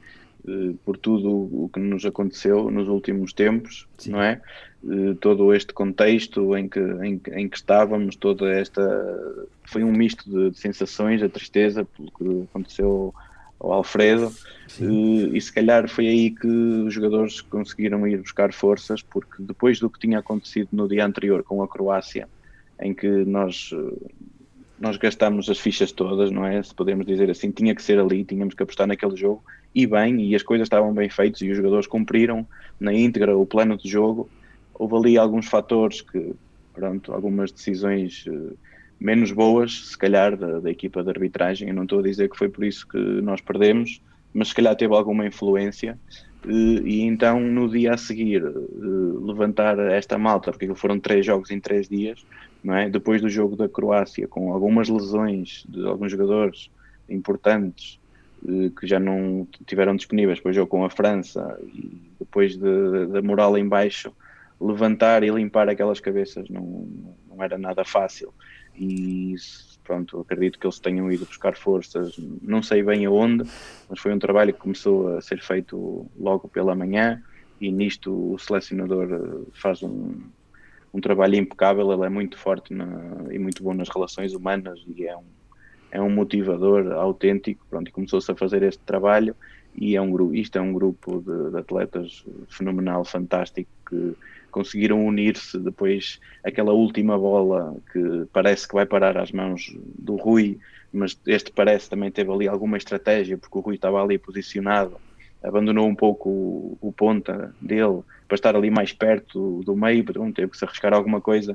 por tudo o que nos aconteceu nos últimos tempos, Sim. não é? Eh, todo este contexto em que, em, em, que estávamos, toda esta. Foi um misto de, de sensações, a tristeza pelo que aconteceu ao Alfredo, Sim. e se calhar foi aí que os jogadores conseguiram ir buscar forças, porque depois do que tinha acontecido no dia anterior com a Croácia, em que nós nós gastámos as fichas todas, não é? Se podemos dizer assim, tinha que ser ali, tínhamos que apostar naquele jogo e bem, e as coisas estavam bem feitas e os jogadores cumpriram na íntegra o plano de jogo. Houve ali alguns fatores que, pronto, algumas decisões uh, menos boas, se calhar, da, da, equipa de arbitragem. Eu não estou a dizer que foi por isso que nós perdemos, mas se calhar teve alguma influência. E então, no dia a seguir, uh, levantar esta malta, porque foram três jogos em três dias, não é? Depois do jogo da Croácia, com algumas lesões de alguns jogadores importantes eh, que já não tiveram disponíveis o jogo com a França e depois da moral em baixo, levantar e limpar aquelas cabeças não, não era nada fácil. E pronto, acredito que eles tenham ido buscar forças, não sei bem aonde, mas foi um trabalho que começou a ser feito logo pela manhã e nisto o selecionador eh, faz um, um trabalho impecável, ele é muito forte na, e muito bom nas relações humanas e é um, é um motivador autêntico, pronto, e começou-se a fazer este trabalho e é um grupo, isto é um grupo de, de atletas fenomenal, fantástico, que conseguiram unir-se depois aquela última bola que parece que vai parar às mãos do Rui, mas este parece também teve ali alguma estratégia, porque o Rui estava ali posicionado, abandonou um pouco o, o ponta dele, para estar ali mais perto do meio, pronto, teve que se arriscar alguma coisa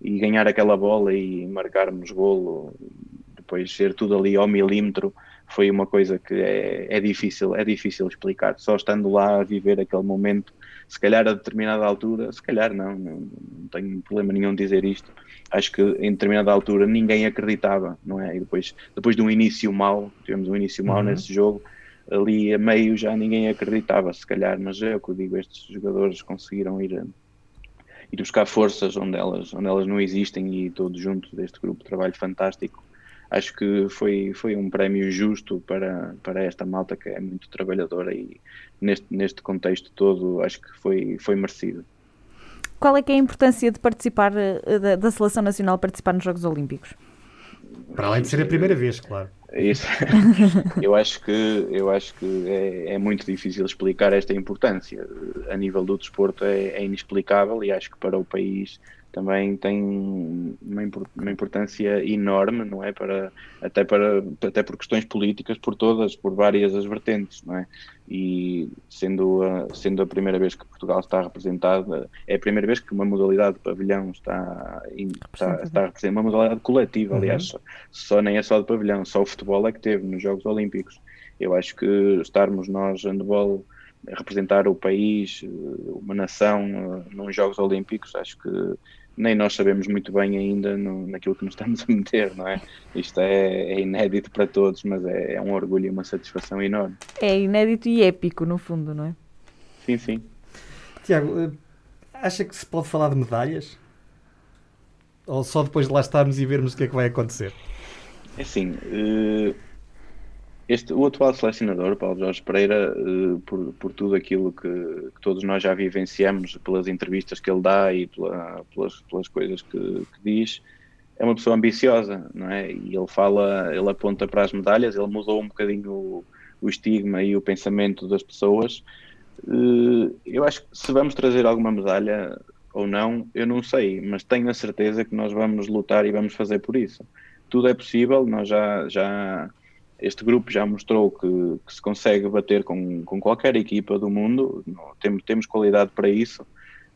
e ganhar aquela bola e marcarmos golo, depois ser tudo ali ao milímetro, foi uma coisa que é, é difícil, é difícil explicar. Só estando lá a viver aquele momento, se calhar a determinada altura, se calhar não, não, não tenho problema nenhum dizer isto. Acho que em determinada altura ninguém acreditava, não é? E depois, depois de um início mau, tivemos um início mau uhum. nesse jogo, ali a meio já ninguém acreditava, se calhar, mas é o que eu digo, estes jogadores conseguiram ir, ir buscar forças onde elas, onde elas não existem e todos juntos deste grupo de trabalho fantástico. Acho que foi, foi um prémio justo para, para esta malta que é muito trabalhadora e neste, neste contexto todo acho que foi, foi merecido. Qual é que é a importância de participar, eh, da, da Seleção Nacional participar nos Jogos Olímpicos? Para além de ser a primeira vez, claro. Isso. eu acho que, eu acho que é, é, muito difícil explicar esta importância. A nível do desporto é, é inexplicável e acho que para o país também tem uma, importância enorme, não é? Para, até, para, até por questões políticas, por todas, por várias as vertentes, não é? E sendo a, sendo a primeira vez que Portugal está representada, é a primeira vez que uma modalidade de pavilhão está, está, está representada, uma modalidade coletiva, aliás, uhum. só, só nem é só de pavilhão, só o futebol é que teve nos Jogos Olímpicos. Eu acho que estarmos nós, handball, a representar o país, uma nação, nos Jogos Olímpicos, acho que nem nós sabemos muito bem ainda no, naquilo que nos estamos a meter, não é? Isto é, é inédito para todos, mas é, é, um orgulho e uma satisfação enorme. É inédito e épico, no fundo, não é? Sim, sim. Tiago, eh, acha que se pode falar de medalhas? Ou só depois de lá estarmos e vermos o que é que vai acontecer? É assim, uh este, o atual selecionador, Paulo Jorge Pereira, uh, por, por tudo aquilo que, que, todos nós já vivenciamos, pelas entrevistas que ele dá e pela, pelas, pelas coisas que, que, diz, é uma pessoa ambiciosa, não é? E ele fala, ele aponta para as medalhas, ele mudou um bocadinho o, o estigma e o pensamento das pessoas. Uh, eu acho que se vamos trazer alguma medalha ou não, eu não sei, mas tenho a certeza que nós vamos lutar e vamos fazer por isso. Tudo é possível, nós já, já este grupo já mostrou que, que, se consegue bater com, com qualquer equipa do mundo, temos, temos qualidade para isso.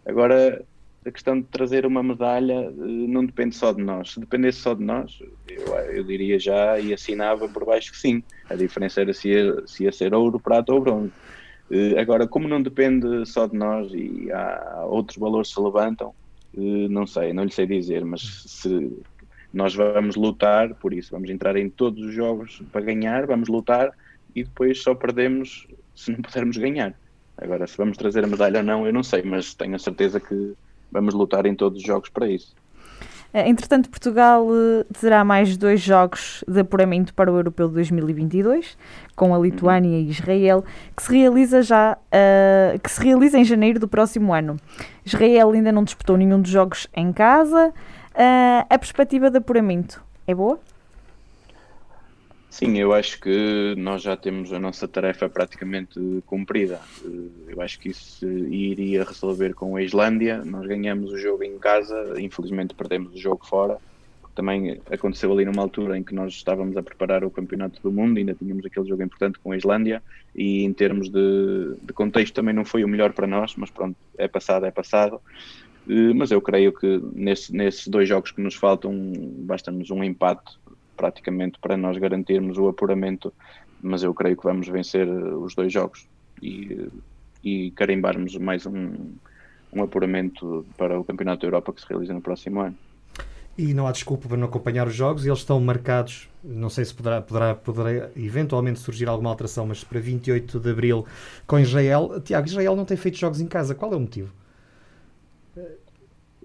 Agora, a questão de trazer uma medalha eh, não depende só de nós. Se dependesse só de nós, eu, eu diria já e assinava por baixo que sim. A diferença era se ia, se ia ser ouro, prata ou bronze. Eh, agora, como não depende só de nós e há outros valores se levantam, eh, não sei, não lhe sei dizer, mas se nós vamos lutar por isso, vamos entrar em todos os jogos para ganhar, vamos lutar e depois só perdemos se não pudermos ganhar. Agora, se vamos trazer a medalha ou não, eu não sei, mas tenho a certeza que vamos lutar em todos os jogos para isso. Entretanto, Portugal terá mais dois jogos de apuramento para o Europeu de 2022, com a Lituânia e Israel, que se realiza já uh, que se realiza em janeiro do próximo ano. Israel ainda não disputou nenhum dos jogos em casa. Uh, a perspectiva de apuramento é boa? Sim, eu acho que nós já temos a nossa tarefa praticamente cumprida. Eu acho que isso iria resolver com a Islândia. Nós ganhamos o jogo em casa, infelizmente perdemos o jogo fora. Também aconteceu ali numa altura em que nós estávamos a preparar o Campeonato do Mundo, ainda tínhamos aquele jogo importante com a Islândia, e em termos de, de contexto também não foi o melhor para nós, mas pronto, é passado, é passado. Mas eu creio que nesse, nesses dois jogos que nos faltam, basta-nos um empate praticamente para nós garantirmos o apuramento, mas eu creio que vamos vencer os dois jogos e, e carimbarmos mais um, um apuramento para o Campeonato da Europa que se realiza no próximo ano. E não há desculpa para não acompanhar os jogos, eles estão marcados, não sei se poderá, poderá, poderá eventualmente surgir alguma alteração, mas para 28 de Abril com Israel. Tiago, Israel não tem feito jogos em casa, qual é o motivo?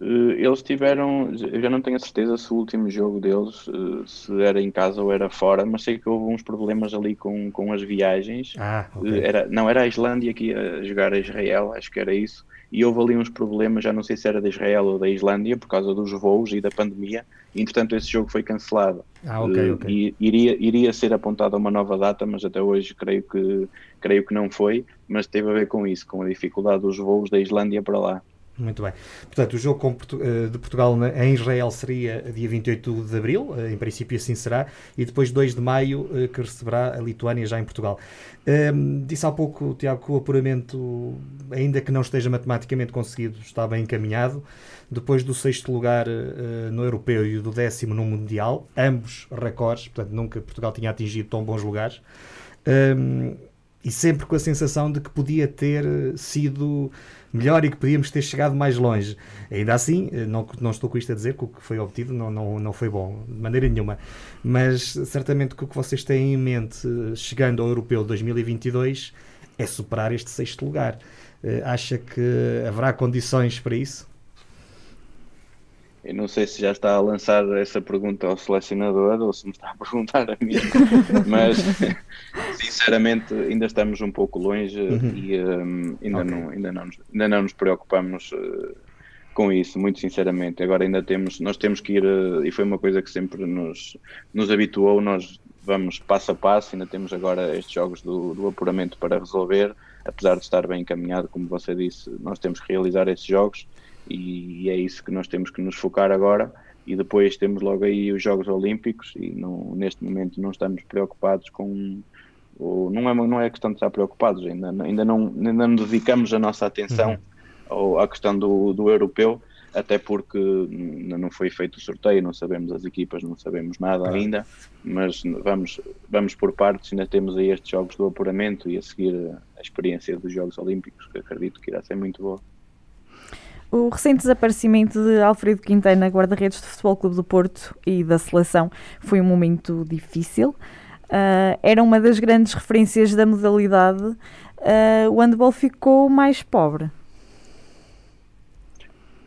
Eh, eles tiveram, eu já não tenho a certeza se o último jogo deles eh, se era em casa ou era fora, mas sei que houve uns problemas ali com, com as viagens. Ah, okay. Eh, era, não era a Islândia que ia jogar a Israel, acho que era isso. E houve ali uns problemas, já não sei se era da Israel ou da Islândia, por causa dos voos e da pandemia. E, entretanto, esse jogo foi cancelado. Ah, ok, ok. E iria, iria ser apontada uma nova data, mas até hoje creio que, creio que não foi. Mas teve a ver com isso, com a dificuldade dos voos da Islândia para lá. Muito bem. Portanto, o jogo eh, de Portugal em Israel seria dia 28 de abril, eh, em princípio assim será, e depois 2 de maio, eh, que receberá a Lituânia já em Portugal. Um, ehm, disse há pouco, Tiago, que o apuramento, ainda que não esteja matematicamente conseguido, está bem encaminhado. Depois do sexto lugar uh, no europeu e do décimo no mundial, ambos recordes, portanto, nunca Portugal tinha atingido tão bons lugares. Um, ehm, e sempre com a sensação de que podia ter sido melhor e que podíamos ter chegado mais longe. Ainda assim, eh, não, não estou com isto a dizer que o que foi obtido não, não, não foi bom, de maneira nenhuma. Mas certamente que o que vocês têm em mente eh, chegando ao Europeu 2022 é superar este sexto lugar. Eh, acha que haverá condições para isso? Eu não sei se já está a lançar essa pergunta ao selecionador ou se me está a perguntar a mim, mas sinceramente ainda estamos um pouco longe uhum. e um, ainda, okay. não, ainda, não nos, ainda não nos preocupamos uh, com isso, muito sinceramente. Agora ainda temos, nós temos que ir, uh, e foi uma coisa que sempre nos, nos habituou, nós vamos passo a passo, ainda temos agora estes jogos do, do apuramento para resolver, apesar de estar bem encaminhado, como você disse, nós temos que realizar esses jogos e é isso que nós temos que nos focar agora e depois temos logo aí os Jogos Olímpicos e não, neste momento não estamos preocupados com ou, não é não é questão de estar preocupados ainda ainda não ainda não dedicamos a nossa atenção uhum. à questão do, do europeu até porque não foi feito o sorteio, não sabemos as equipas, não sabemos nada ainda, mas vamos, vamos por partes, ainda temos aí estes jogos do apuramento e a seguir a experiência dos Jogos Olímpicos, que acredito que irá ser muito boa. O recente desaparecimento de Alfredo Quintana, guarda-redes do Futebol Clube do Porto e da seleção, foi um momento difícil. Uh, era uma das grandes referências da modalidade. Uh, o handball ficou mais pobre.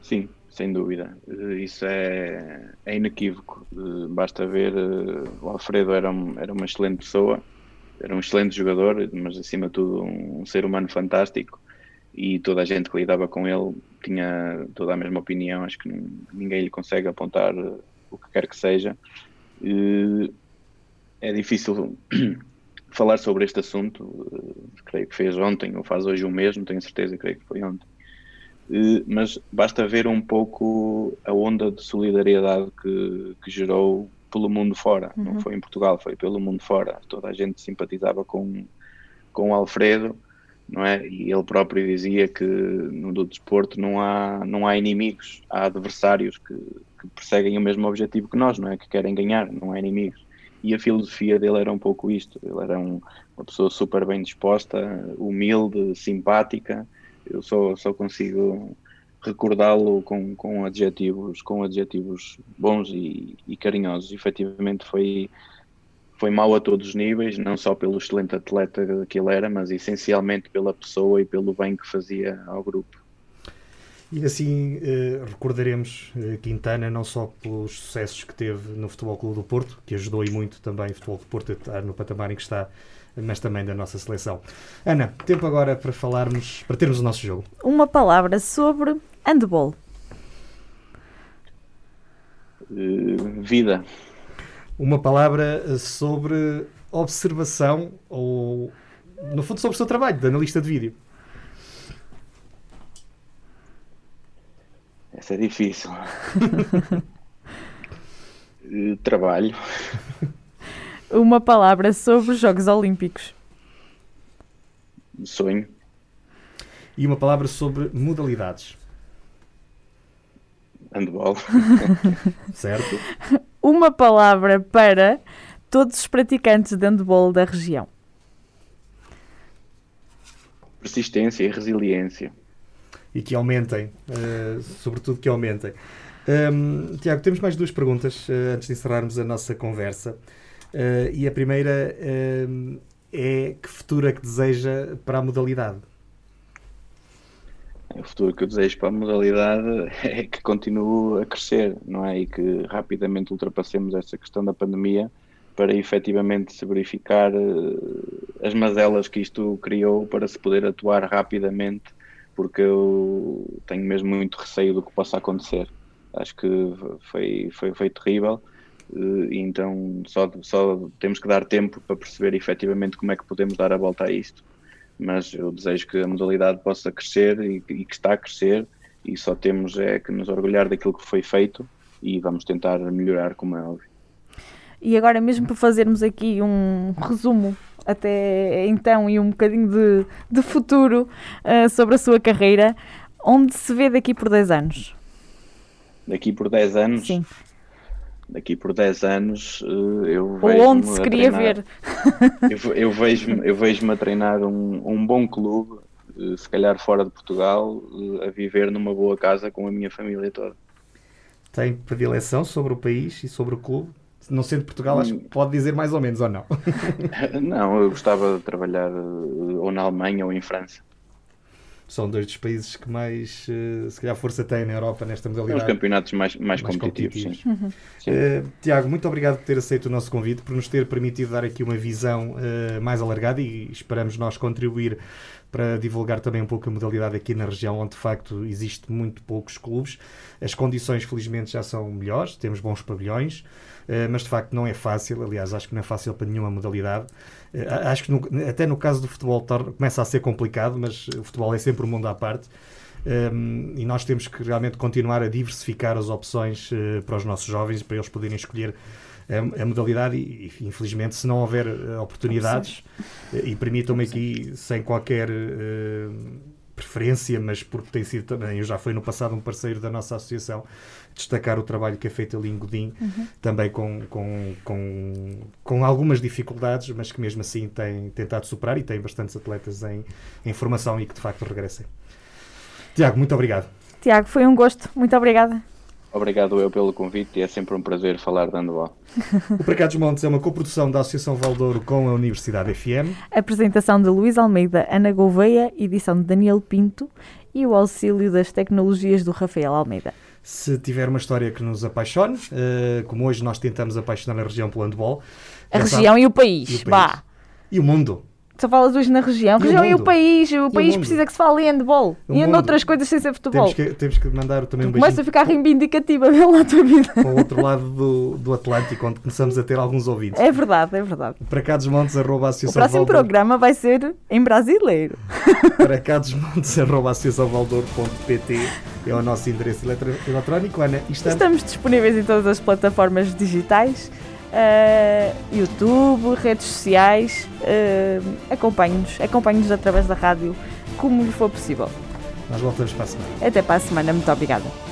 Sim, sem dúvida. Isso é, é inequívoco. Basta ver, o Alfredo era, um, era uma excelente pessoa, era um excelente jogador, mas acima de tudo um ser humano fantástico e toda a gente que lidava com ele tinha toda a mesma opinião, acho que ninguém lhe consegue apontar o que quer que seja. É difícil falar sobre este assunto, creio que fez ontem ou faz hoje o mesmo, tenho certeza, creio que foi ontem. Mas basta ver um pouco a onda de solidariedade que, que gerou pelo mundo fora, uhum. não foi em Portugal, foi pelo mundo fora. Toda a gente simpatizava com, com o Alfredo não é? E ele próprio dizia que no desporto não há, não há inimigos, há adversários que, que perseguem o mesmo objetivo que nós, não é? Que querem ganhar, não há inimigos. E a filosofia dele era um pouco isto, ele era um, uma pessoa super bem disposta, humilde, simpática, eu só, só consigo recordá-lo com, com adjetivos com adjetivos bons e, e carinhosos. Efetivamente foi foi mau a todos os níveis, não só pelo excelente atleta que ele era, mas essencialmente pela pessoa e pelo bem que fazia ao grupo. E assim uh, recordaremos uh, Quintana não só pelos sucessos que teve no Futebol Clube do Porto, que ajudou e muito também o Futebol do Porto a estar no patamar em que está, mas também da nossa seleção. Ana, tempo agora para falarmos, para termos o nosso jogo. Uma palavra sobre handball. Uh, vida. Uma palavra sobre observação ou, no fundo, sobre o seu trabalho de analista de vídeo. Essa é difícil. Eh, trabalho. Uma palavra sobre os Jogos Olímpicos. Sonho. E uma palavra sobre modalidades. Handball. certo? Uma palavra para todos os praticantes de handball da região. Persistência e resiliência e que aumentem, uh, sobretudo que aumentem. Um, Tiago, temos mais duas perguntas uh, antes de encerrarmos a nossa conversa. Uh, e a primeira é que futuro é que deseja para a modalidade? O futuro que eu desejo para a modalidade é que continue a crescer, não é? E que rapidamente ultrapassemos essa questão da pandemia para efetivamente se verificar as mazelas que isto criou para se poder atuar rapidamente porque eu tenho mesmo muito receio do que possa acontecer. Acho que foi, foi, foi terrível eh, então só, só temos que dar tempo para perceber efetivamente como é que podemos dar a volta a isto. Mas eu desejo que a modalidade possa crescer e, e que está a crescer e só temos é que nos orgulhar daquilo que foi feito e vamos tentar melhorar, como é óbvio. E agora, mesmo para fazermos aqui um resumo até então e um bocadinho de, de futuro uh, sobre a sua carreira, onde se vê daqui por 10 anos? Daqui por 10 anos? Sim. Daqui por 10 anos uh, eu vejo. Ou onde se queria treinar, ver? eu, eu vejo-me eu vejo a treinar um, um bom clube, uh, se calhar fora de Portugal, a viver numa boa casa com a minha família toda. Tem predileção sobre o país e sobre o clube? não sendo Portugal, acho que pode dizer mais ou menos, ou não? não, eu gostava de trabalhar eh, ou na Alemanha ou em França. São dois dos países que mais, eh, se calhar, força têm na Europa nesta modalidade. São os campeonatos mais, mais, mais competitivos. competitivos. Uhum. Uh, Tiago, muito obrigado por ter aceito o nosso convite, por nos ter permitido dar aqui uma visão uh, mais alargada e esperamos nós contribuir para divulgar também um pouco a modalidade aqui na região, onde de facto existe muito poucos clubes. As condições, felizmente, já são melhores, temos bons pavilhões. Eh, mas de facto não é fácil. Aliás, acho que não é fácil para nenhuma modalidade. Eh, acho que no, até no caso do futebol começa a ser complicado, mas o futebol é sempre um mundo à parte. Um, ehm, e nós temos que realmente continuar a diversificar as opções uh, para os nossos jovens, para eles poderem escolher a, a modalidade e, infelizmente, se não houver oportunidades, uh, e permitam-me aqui, sem qualquer uh, preferência, mas porque tem sido também, eu já fui no passado um parceiro da nossa associação, destacar o trabalho que é feito ali em Godinho, uhum. também com, com, com, com algumas dificuldades, mas que mesmo assim tem tentado superar e tem bastantes atletas em, em formação e que de facto regressem. Tiago, muito obrigado. Tiago, foi um gosto. Muito obrigada. Obrigado eu pelo convite e é sempre um prazer falar de handball. o Para dos Montes é uma coprodução da Associação Valdouro com a Universidade FM. Apresentação de Luís Almeida, Ana Gouveia, edição de Daniel Pinto e o auxílio das tecnologias do Rafael Almeida. Se tiver uma história que nos apaixone, uh, como hoje nós tentamos apaixonar a região pelo handball. A região sabe, e o país. E o, país. E o mundo. Só falas hoje na região. E região e o país. O país precisa que se fale em handball. O e em outras coisas sem ser futebol. Temos que, temos que mandar também tu um beijinho. Começa a ficar reivindicativa pela tua vida. Para o outro lado do, do Atlântico, onde começamos a ter alguns ouvidos. É verdade, é verdade. Para cá dos montes, arroba O próximo programa vai ser em brasileiro. Para cá dos montes, arroba associaçãovaldor.pt é o nosso endereço eletrónico. Ana, estamos... estamos disponíveis em todas as plataformas digitais uh, YouTube, redes sociais. Uh, Acompanhe-nos, acompanhe-nos através da rádio, como lhe for possível. Nós voltamos para a semana. Até para a semana, muito obrigada.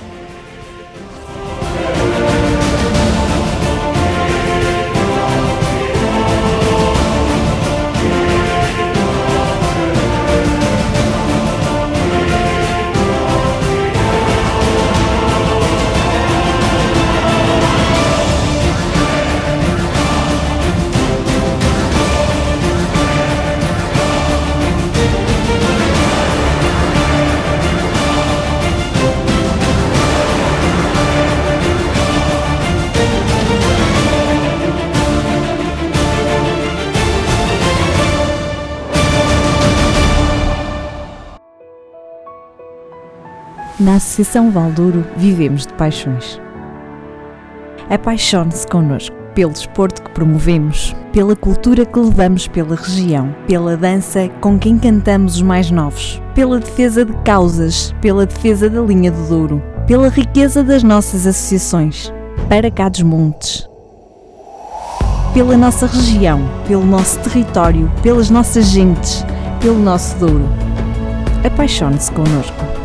Na Associação Valdouro vivemos de paixões. Apaixone-se connosco pelo desporto que promovemos, pela cultura que levamos pela região, pela dança com quem cantamos os mais novos, pela defesa de causas, pela defesa da linha do Douro, pela riqueza das nossas associações, para cá dos montes. Pela nossa região, pelo nosso território, pelas nossas gentes, pelo nosso Douro. Apaixone-se connosco.